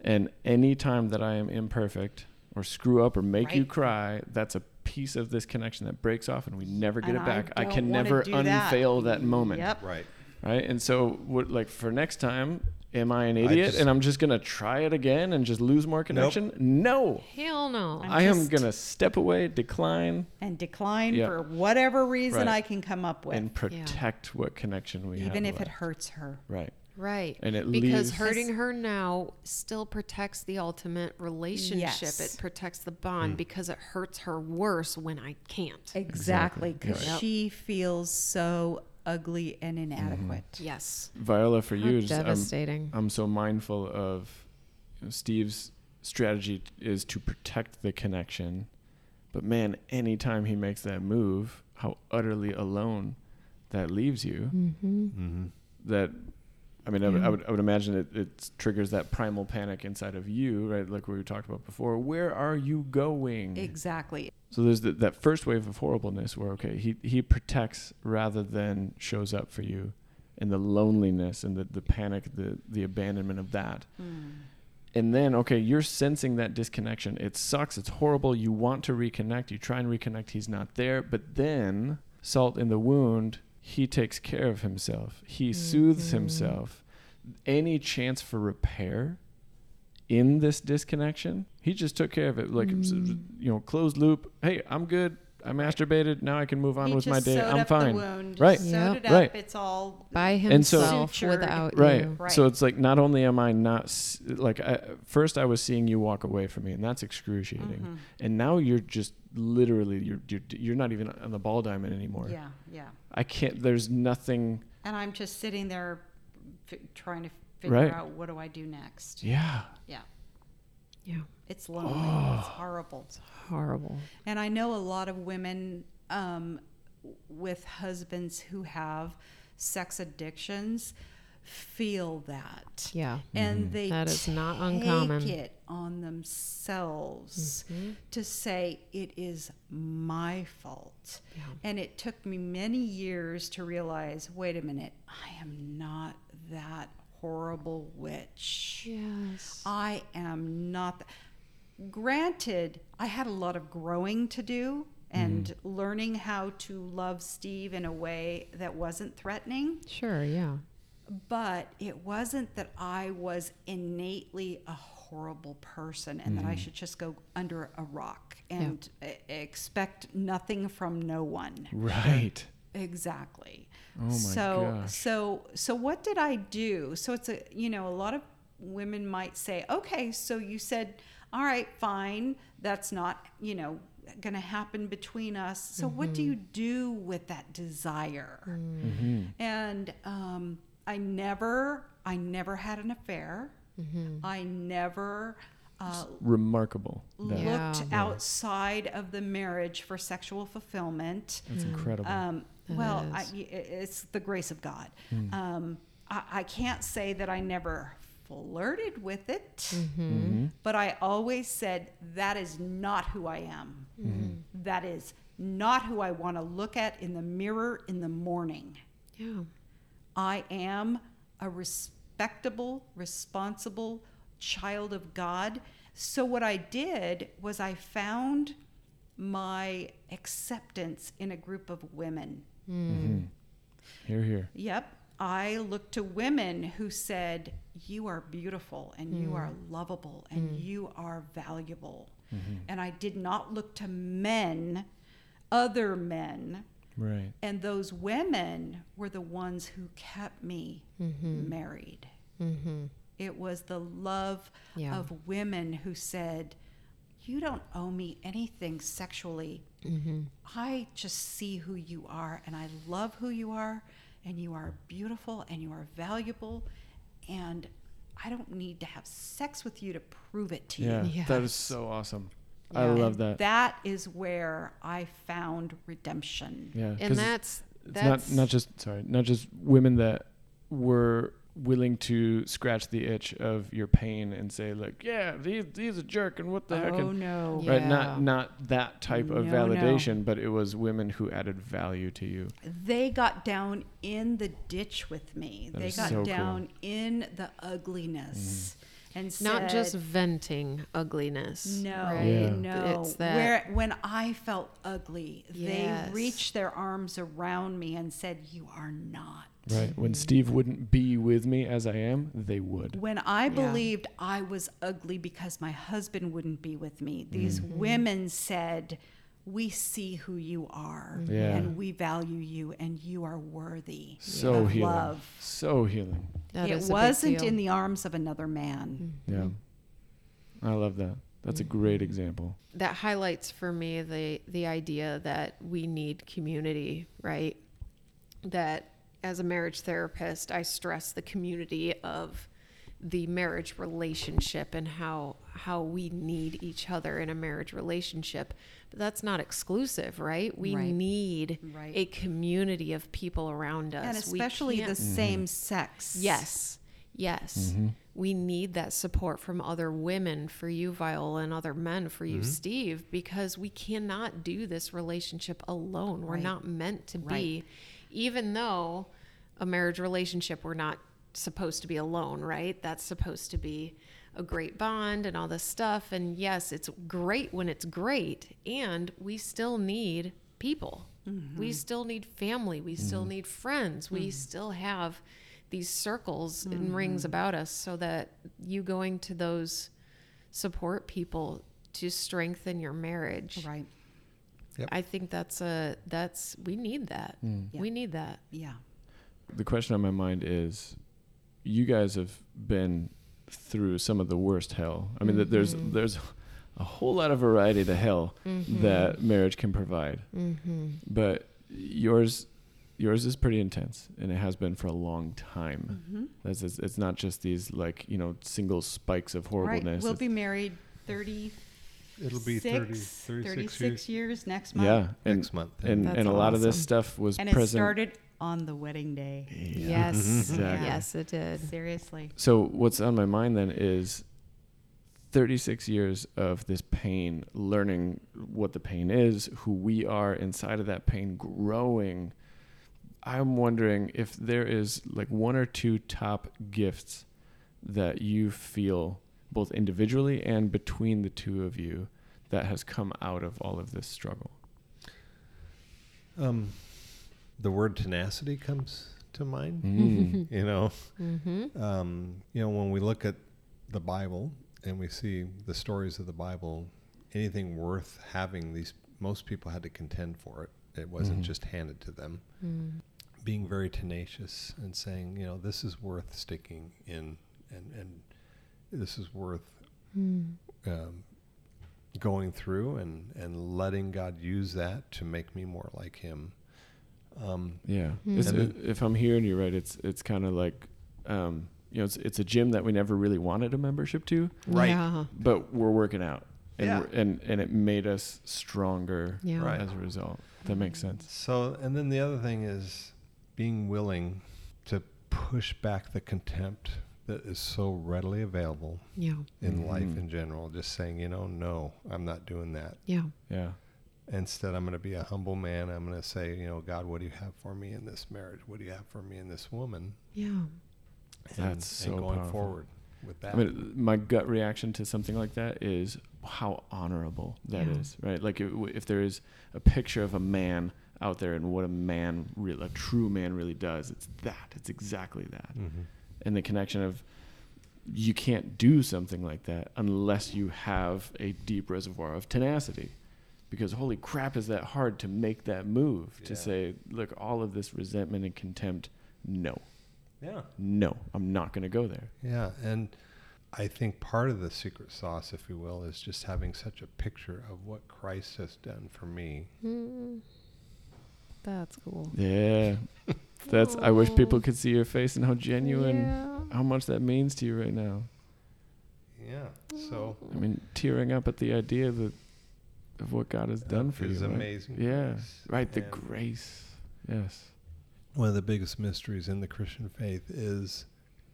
And any time that I am imperfect or screw up or make you cry, that's a piece of this connection that breaks off and we never get And it back. I, don't can never do that. unveil that moment. Yep. Right. Right. And so, what, like, for next time, am I an I idiot just- and I'm just going to try it again and just lose more connection? No. Hell no. I'm I am just- going to step away, decline, And decline Yeah. for whatever reason Right. I can come up with, and protect what connection we have. even if it left. hurts her. Right. Right. And it because leaves. hurting her now still protects the ultimate relationship. Yes. It protects the bond hmm. because it hurts her worse when I can't. Exactly, because Yep. she feels so ugly and inadequate. Yes. Viola, for How you, just, I'm, devastating. I'm so mindful of you know, Steve's strategy is to protect the connection. But man, anytime he makes that move, how utterly alone that leaves you. mm-hmm. Mm-hmm. that I mean, I, would, I would I would imagine it, it triggers that primal panic inside of you, right? Like we talked about before. Where are you going? Exactly. So there's the, that first wave of horribleness where okay, he he protects rather than shows up for you, and the loneliness and the, the panic, the the abandonment of that. Hmm. And then, okay, you're sensing that disconnection. It sucks. It's horrible. You want to reconnect. You try and reconnect. He's not there. But then, salt in the wound, he takes care of himself. He soothes Mhm. himself. Any chance for repair in this disconnection, he just took care of it. Like, s- Mm. you know, closed loop. Hey, I'm good. I masturbated. Now I can move on He with my day. sewed I'm up fine. The wound, Right. Sewed Yep. it up. Right. It's all By And so- himself without right. you. Right. So it's like not only am I not like I, first I was seeing you walk away from me, and that's excruciating. Mhm. And now you're just literally you're you're, you're not even on the ball diamond anymore. Yeah, yeah. I can't. There's nothing. And I'm just sitting there f- trying to figure Right. out what do I do next. Yeah. Yeah. Yeah. It's lonely. Oh. It's horrible. It's horrible. And I know a lot of women um, with husbands who have sex addictions feel that. Yeah. And they That is not take uncommon. it on themselves Mhm. to say it is my fault. Yeah. And it took me many years to realize wait a minute, I am not that horrible witch. Yes. I am not. th- Granted, I had a lot of growing to do and learning how to love Steve in a way that wasn't threatening, Sure. Yeah. But it wasn't that I was innately a horrible person and that I should just go under a rock and e- expect nothing from no one. Right. Exactly. Oh my so gosh. so so what did I do? So it's a you know a lot of women might say, okay, so you said, all right, fine, that's not you know going to happen between us. So what do you do with that desire? Mm-hmm. And um, I never I never had an affair. Mm-hmm. I never. Uh, Remarkable. That. Yeah. looked outside of the marriage for sexual fulfillment. That's incredible. Um, That well, I, it's the grace of God. Hmm. Um, I, I can't say that I never flirted with it, mm-hmm. but I always said that is not who I am. Mm-hmm. That is not who I want to look at in the mirror in the morning. Yeah. I am a respectable, responsible child of God. So, what I did was I found my acceptance in a group of women. Mm-hmm. Here, here. Yep. I looked to women who said, You are beautiful and you are lovable and you are valuable. Mm-hmm. And I did not look to men, other men. Right. And those women were the ones who kept me married. Mm-hmm. It was the love Yeah. of women who said, You don't owe me anything sexually. Mm-hmm. I just see who you are and I love who you are and you are beautiful and you are valuable and I don't need to have sex with you to prove it to Yeah. you. That is so awesome. I love that. That is where I found redemption. Yeah. 'cause And that's that's not not just sorry, not just women that were willing to scratch the itch of your pain and say like, yeah, he's, he's a jerk and what the heck. Oh And, no. Yeah. Right. Not not that type of No, no. validation, but it was women who added value to you. They got down in the ditch with me. That they got so cool. down in the ugliness mm-hmm. And said, not just venting ugliness. No, right? Yeah. no. It's that- Where when I felt ugly, Yes. they reached their arms around me and said, "You are not." Right. When Steve wouldn't be with me as I am, they would. When I Yeah. believed I was ugly because my husband wouldn't be with me, these Mm-hmm. women said, "We see who you are, Yeah. and we value you, and you are worthy So of healing. love." So healing. That it is wasn't in the arms of another man. Mm-hmm. Yeah. I love that. That's a great mm-hmm. example. that highlights for me the the idea that we need community, right? That as a marriage therapist, I stress the community of the marriage relationship and how how we need each other in a marriage relationship. But that's not exclusive, right? We Right. need Right. a community of people around us. And especially the can't- same sex. Yes. Yes. Mm-hmm. We need that support from other women for you, Viola, and other men for you, Steve, because we cannot do this relationship alone. We're Right. not meant to Right. be, even though a marriage relationship, we're not supposed to be alone, right? That's supposed to be a great bond and all this stuff. And yes, it's great when it's great. And we still need people. Mm-hmm. We still need family. We still mm-hmm. need friends. We mm. still have these circles and mm-hmm. rings about us so that you going to those support people to strengthen your marriage. Right. I think that's a that's we need that. Mm. Yeah. We need that. Yeah. the question on my mind is you guys have been through some of the worst hell i mean th there's there's a whole lot of variety to hell Mm-hmm. that marriage can provide Mm-hmm. but yours yours is pretty intense and it has been for a long time hmm That's it's, it's not just these like you know single spikes of horribleness. Right. We'll It's- be married 30, It'll be 30, 36, 36 years years next month. yeah and next month. and, That's and a lot of this stuff was And it started on the wedding day. Yeah. Yes. Exactly. Yes, it did. Seriously. So what's on my mind then is 36 years of this pain, learning what the pain is, who we are inside of that pain, growing. I'm wondering if there is like one or two top gifts that you feel both individually and between the two of you that has come out of all of this struggle. Um, the word tenacity comes to mind. Mm. You know, Mm-hmm. um, you know, when we look at the Bible and we see the stories of the Bible, anything worth having, these most people had to contend for it. It wasn't Mhm. just handed to them. Mm. Being very tenacious and saying, you know, this is worth sticking in, and and this is worth Mm. um, going through and and letting God use that to make me more like Him. Um, Yeah. Mm. It's, And uh, if I'm hearing you right, it's it's kind of like, um, you know, it's it's a gym that we never really wanted a membership to, Right. Yeah. but we're working out, and Yeah. we're, and and it made us stronger Yeah. Right. as a result. That makes sense. So, and then the other thing is being willing to push back the contempt that is so readily available Yeah. in life Mhm. in general. Just saying, you know, no, I'm not doing that. Yeah. Yeah. Instead, I'm going to be a humble man. I'm going to say, you know, God, what do you have for me in this marriage? What do you have for me in this woman? Yeah. And, That's and so going powerful. forward with that. I mean, my gut reaction to something like that is how honorable that is, Yeah. right? Like if, if there is a picture of a man out there and what a man, real, a true man, really does, it's that. It's exactly that. Mhm. and the connection of you can't do something like that unless you have a deep reservoir of tenacity because holy crap is that hard to make that move to say look all of this resentment and contempt no Yeah. no i'm not going to go there Yeah, and I think part of the secret sauce, if you will, is just having such a picture of what Christ has done for me. Mm. That's cool. yeah that's i wish people could see your face and how genuine Yeah. how much that means to you right now Yeah. So i mean tearing up at the idea of, the, of what god has done for His you right? amazing yeah grace. right the And grace yes One of the biggest mysteries in the Christian faith is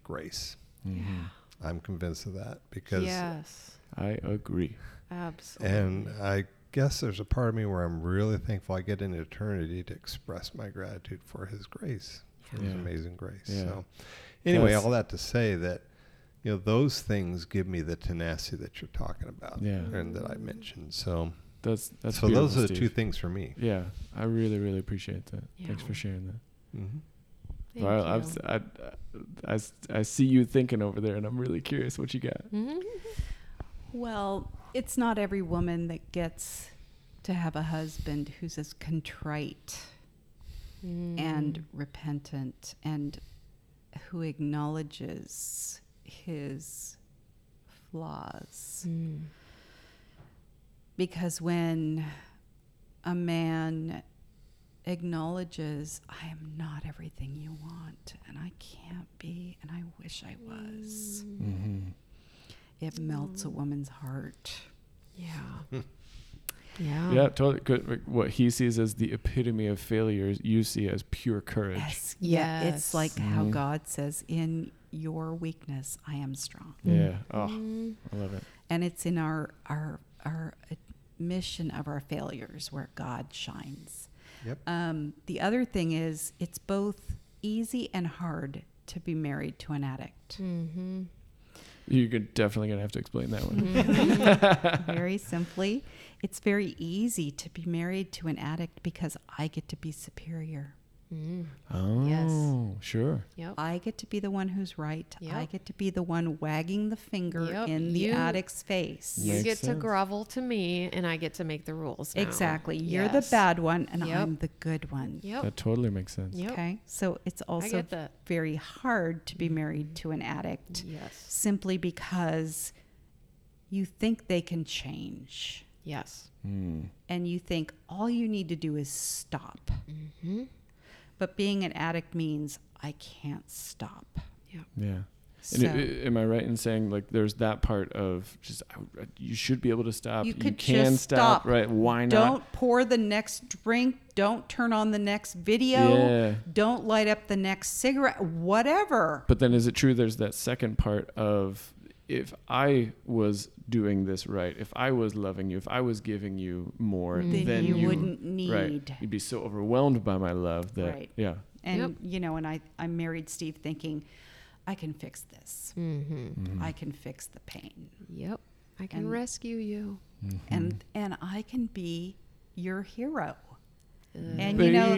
grace. Mhm. I'm convinced of that because, Yes. I agree. Absolutely. and I guess there's a part of me where I'm really thankful I get an eternity to express my gratitude for His grace, for His amazing grace. Yeah. So, anyway, That's- all that to say that, you know, those things give me the tenacity that you're talking about, Yeah. and that I mentioned. So, That's that's so those beautiful, are the two things for me. Yeah, I really really appreciate that. Thanks for sharing that. Mm-hmm. Thank Well, you. I've s- I, I, s- I see you thinking over there, and I'm really curious what you got. Mhm. Well, it's not every woman that gets to have a husband who's as contrite and Mm. repentant and who acknowledges his flaws. Mm. Because when a man acknowledges, I am not everything you want, and I can't be, and I wish I was, Mm-hmm. it melts a woman's heart. Yeah. yeah. Yeah, totally. Good. What he sees as the epitome of failure, you see as pure courage. Yes. Yeah. It's like how Mhm. God says, In your weakness, I am strong. Yeah. Oh, Mm. I love it. And it's in our, our, our admission of our failures where God shines. Yep. Um, the other thing is, it's both easy and hard to be married to an addict. Mm-hmm. You're definitely gonna have to explain that one. Mm-hmm. very simply, it's very easy to be married to an addict because I get to be superior. Mm. Oh, Yes. sure. Yep. I get to be the one who's right. I get to be the one wagging the finger Yep. in the You- addict's face. You Makes get to grovel to me, and I get to make the rules. now. Exactly. You're the bad one, and Yep. I'm the good one. Yep. That totally makes sense. Yep. Okay. So it's also very hard to be married to an addict Yes. simply because you think they can change. Yes. Hmm. And you think all you need to do is stop. Mm-hmm. But being an addict means I can't stop. Yeah. So And i- i- am I right in saying like there's that part of just I- I- you should be able to stop. You could can just stop, stop. right? Why not? don't pour the next drink. Don't turn on the next video. Yeah. Don't light up the next cigarette. Whatever. But then is it true there's that second part of if I was doing this right, if I was loving you, if I was giving you more, Mm. Then, then you, you wouldn't need. right, you'd be so overwhelmed by my love that Right. yeah. And Yep. you know, and I, I married Steve thinking, I can fix this. Mm-hmm. Mhm. I can fix the pain. Yep. I can And- rescue you. Mhm. And and I can be your hero. Uh, And you know,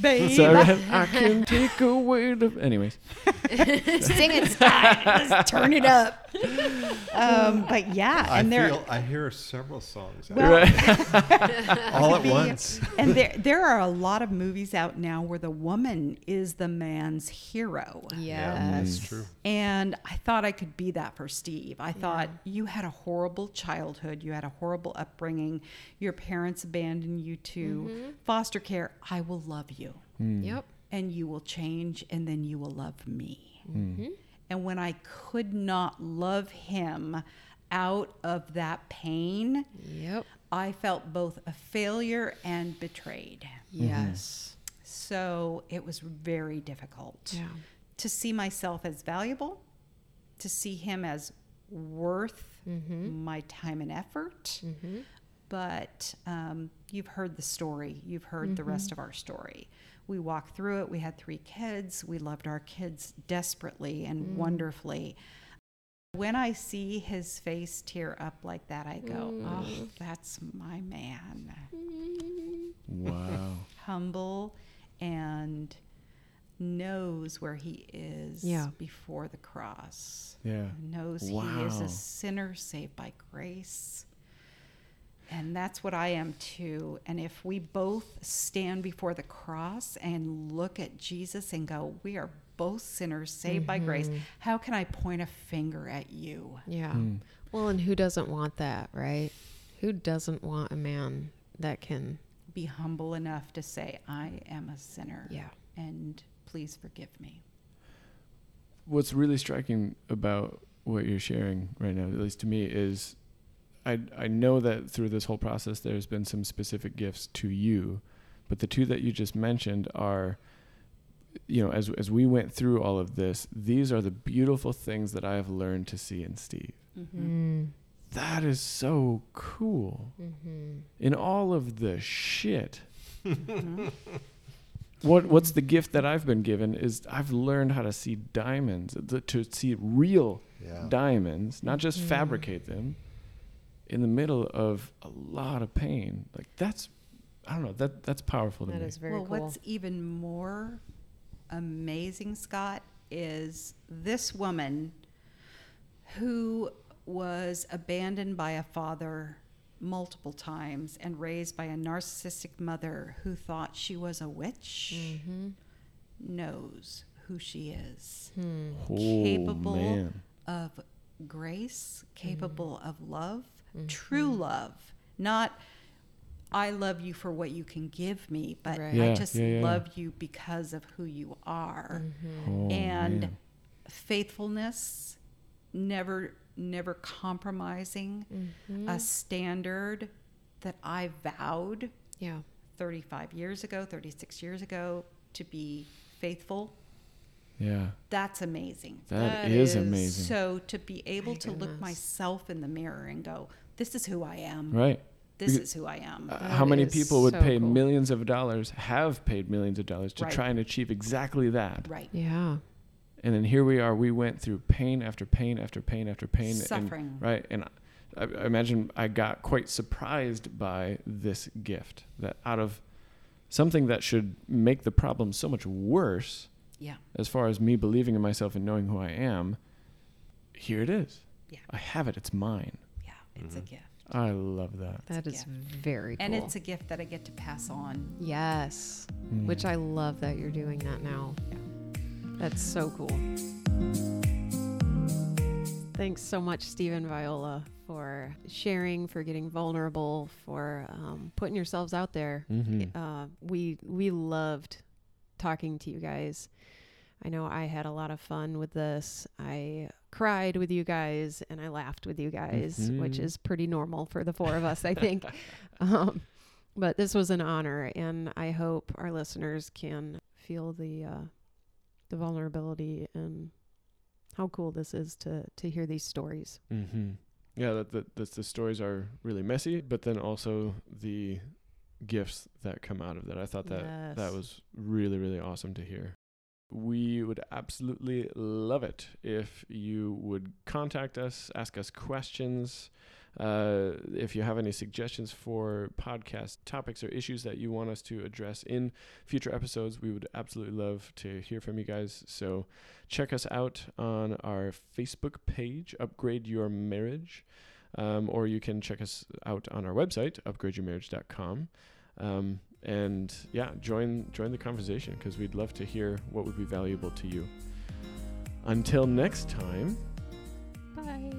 baby, baby. sorry, I can take away the. Anyways, Sing it, Scott. Let's turn it up. Um, but yeah, I and there feel I hear several songs Well- right? all at once. and there there are a lot of movies out now where the woman is the man's hero. Yeah, yes. that's true. And I thought I could be that for Steve. I thought Yeah. you had a horrible childhood, you had a horrible upbringing, your parents abandoned you to Mhm. foster care. I will love you Hmm. Yep. and you will change and then you will love me. Mm-hmm. And when I could not love him out of that pain, Yep. I felt both a failure and betrayed. Yes. So it was very difficult Yeah. to see myself as valuable, to see him as worth Mm-hmm. my time and effort. Mm-hmm. But um, you've heard the story, you've heard the rest of our story. We walked through it. We had three kids. We loved our kids desperately and Mm. wonderfully. When I see his face tear up like that, I go, oh, Mm. that's my man. Wow. Humble and knows where he is Yeah. before the cross. Yeah. Knows he is a sinner saved by grace. And that's what I am too. And if we both stand before the cross and look at Jesus and go, we are both sinners saved by grace, how can I point a finger at you? Yeah. Hmm. Well, and who doesn't want that, right? Who doesn't want a man that can, Be humble enough to say, I am a sinner yeah. and please forgive me. What's really striking about what you're sharing right now, at least to me, is I I know that through this whole process there's been some specific gifts to you, but the two that you just mentioned are you know, as as we went through all of this, these are the beautiful things that I have learned to see in Steve. Mm. That is so cool. Mm-hmm. In all of the shit what what's the gift that I've been given is I've learned how to see diamonds, th- to see real Yeah. diamonds, not just Mhm. fabricate them in the middle of a lot of pain. Like that's I don't know, that that's powerful to That me. is very well, cool. what's even more amazing, Scott, is this woman who was abandoned by a father multiple times and raised by a narcissistic mother who thought she was a witch Mm-hmm. knows who she is Hmm. oh, capable man. of grace, capable of love, Mhm. true love, not I love you for what you can give me, but Right. I just yeah, yeah. love you because of who you are. Mm-hmm. Oh, and man. faithfulness, never never compromising Mm-hmm. a standard that I vowed yeah. 35 years ago, 36 years ago to be faithful. yeah, That's amazing. that That is, is amazing. So to be able My to look myself in the mirror and go, "This is who I am. right. This Beca- is who I am." Uh, how many people would so pay cool. millions of dollars, have paid millions of dollars to Right. try and achieve exactly that? right. Yeah. And then here we are. We went through pain after pain after pain after pain. And, Suffering. right. And I, I imagine I got quite surprised by this gift that out of something that should make the problem so much worse, Yeah. as far as me believing in myself and knowing who I am, here it is. Yeah. I have it. It's mine. Yeah. It's a Mhm. gift. I love that. That a gift. very cool. And it's a gift that I get to pass on. yes, Mm. which I love that you're doing that now. That's so cool. Thanks so much, Steve and Viola, for sharing, for getting vulnerable, for um, putting yourselves out there. Mhm. Uh, we we loved talking to you guys. I know I had a lot of fun with this. I cried with you guys and I laughed with you guys, which Mhm. is pretty normal for the four of us, I think. um, but this was an honor, and I hope our listeners can feel the uh, the vulnerability and how cool this is to to hear these stories. Mm-hmm. Yeah, that, that that's the stories are really messy, but then also the gifts that come out of that. I thought that that was really really awesome to hear. We would absolutely love it if you would contact us, ask us questions. Uh, if you have any suggestions for podcast topics or issues that you want us to address in future episodes, we would absolutely love to hear from you guys. So check us out on our Facebook page, Upgrade Your Marriage, um, or you can check us out on our website, upgradeyourmarriage.com. Um, and yeah, join join the conversation because we'd love to hear what would be valuable to you. Until next time. Bye.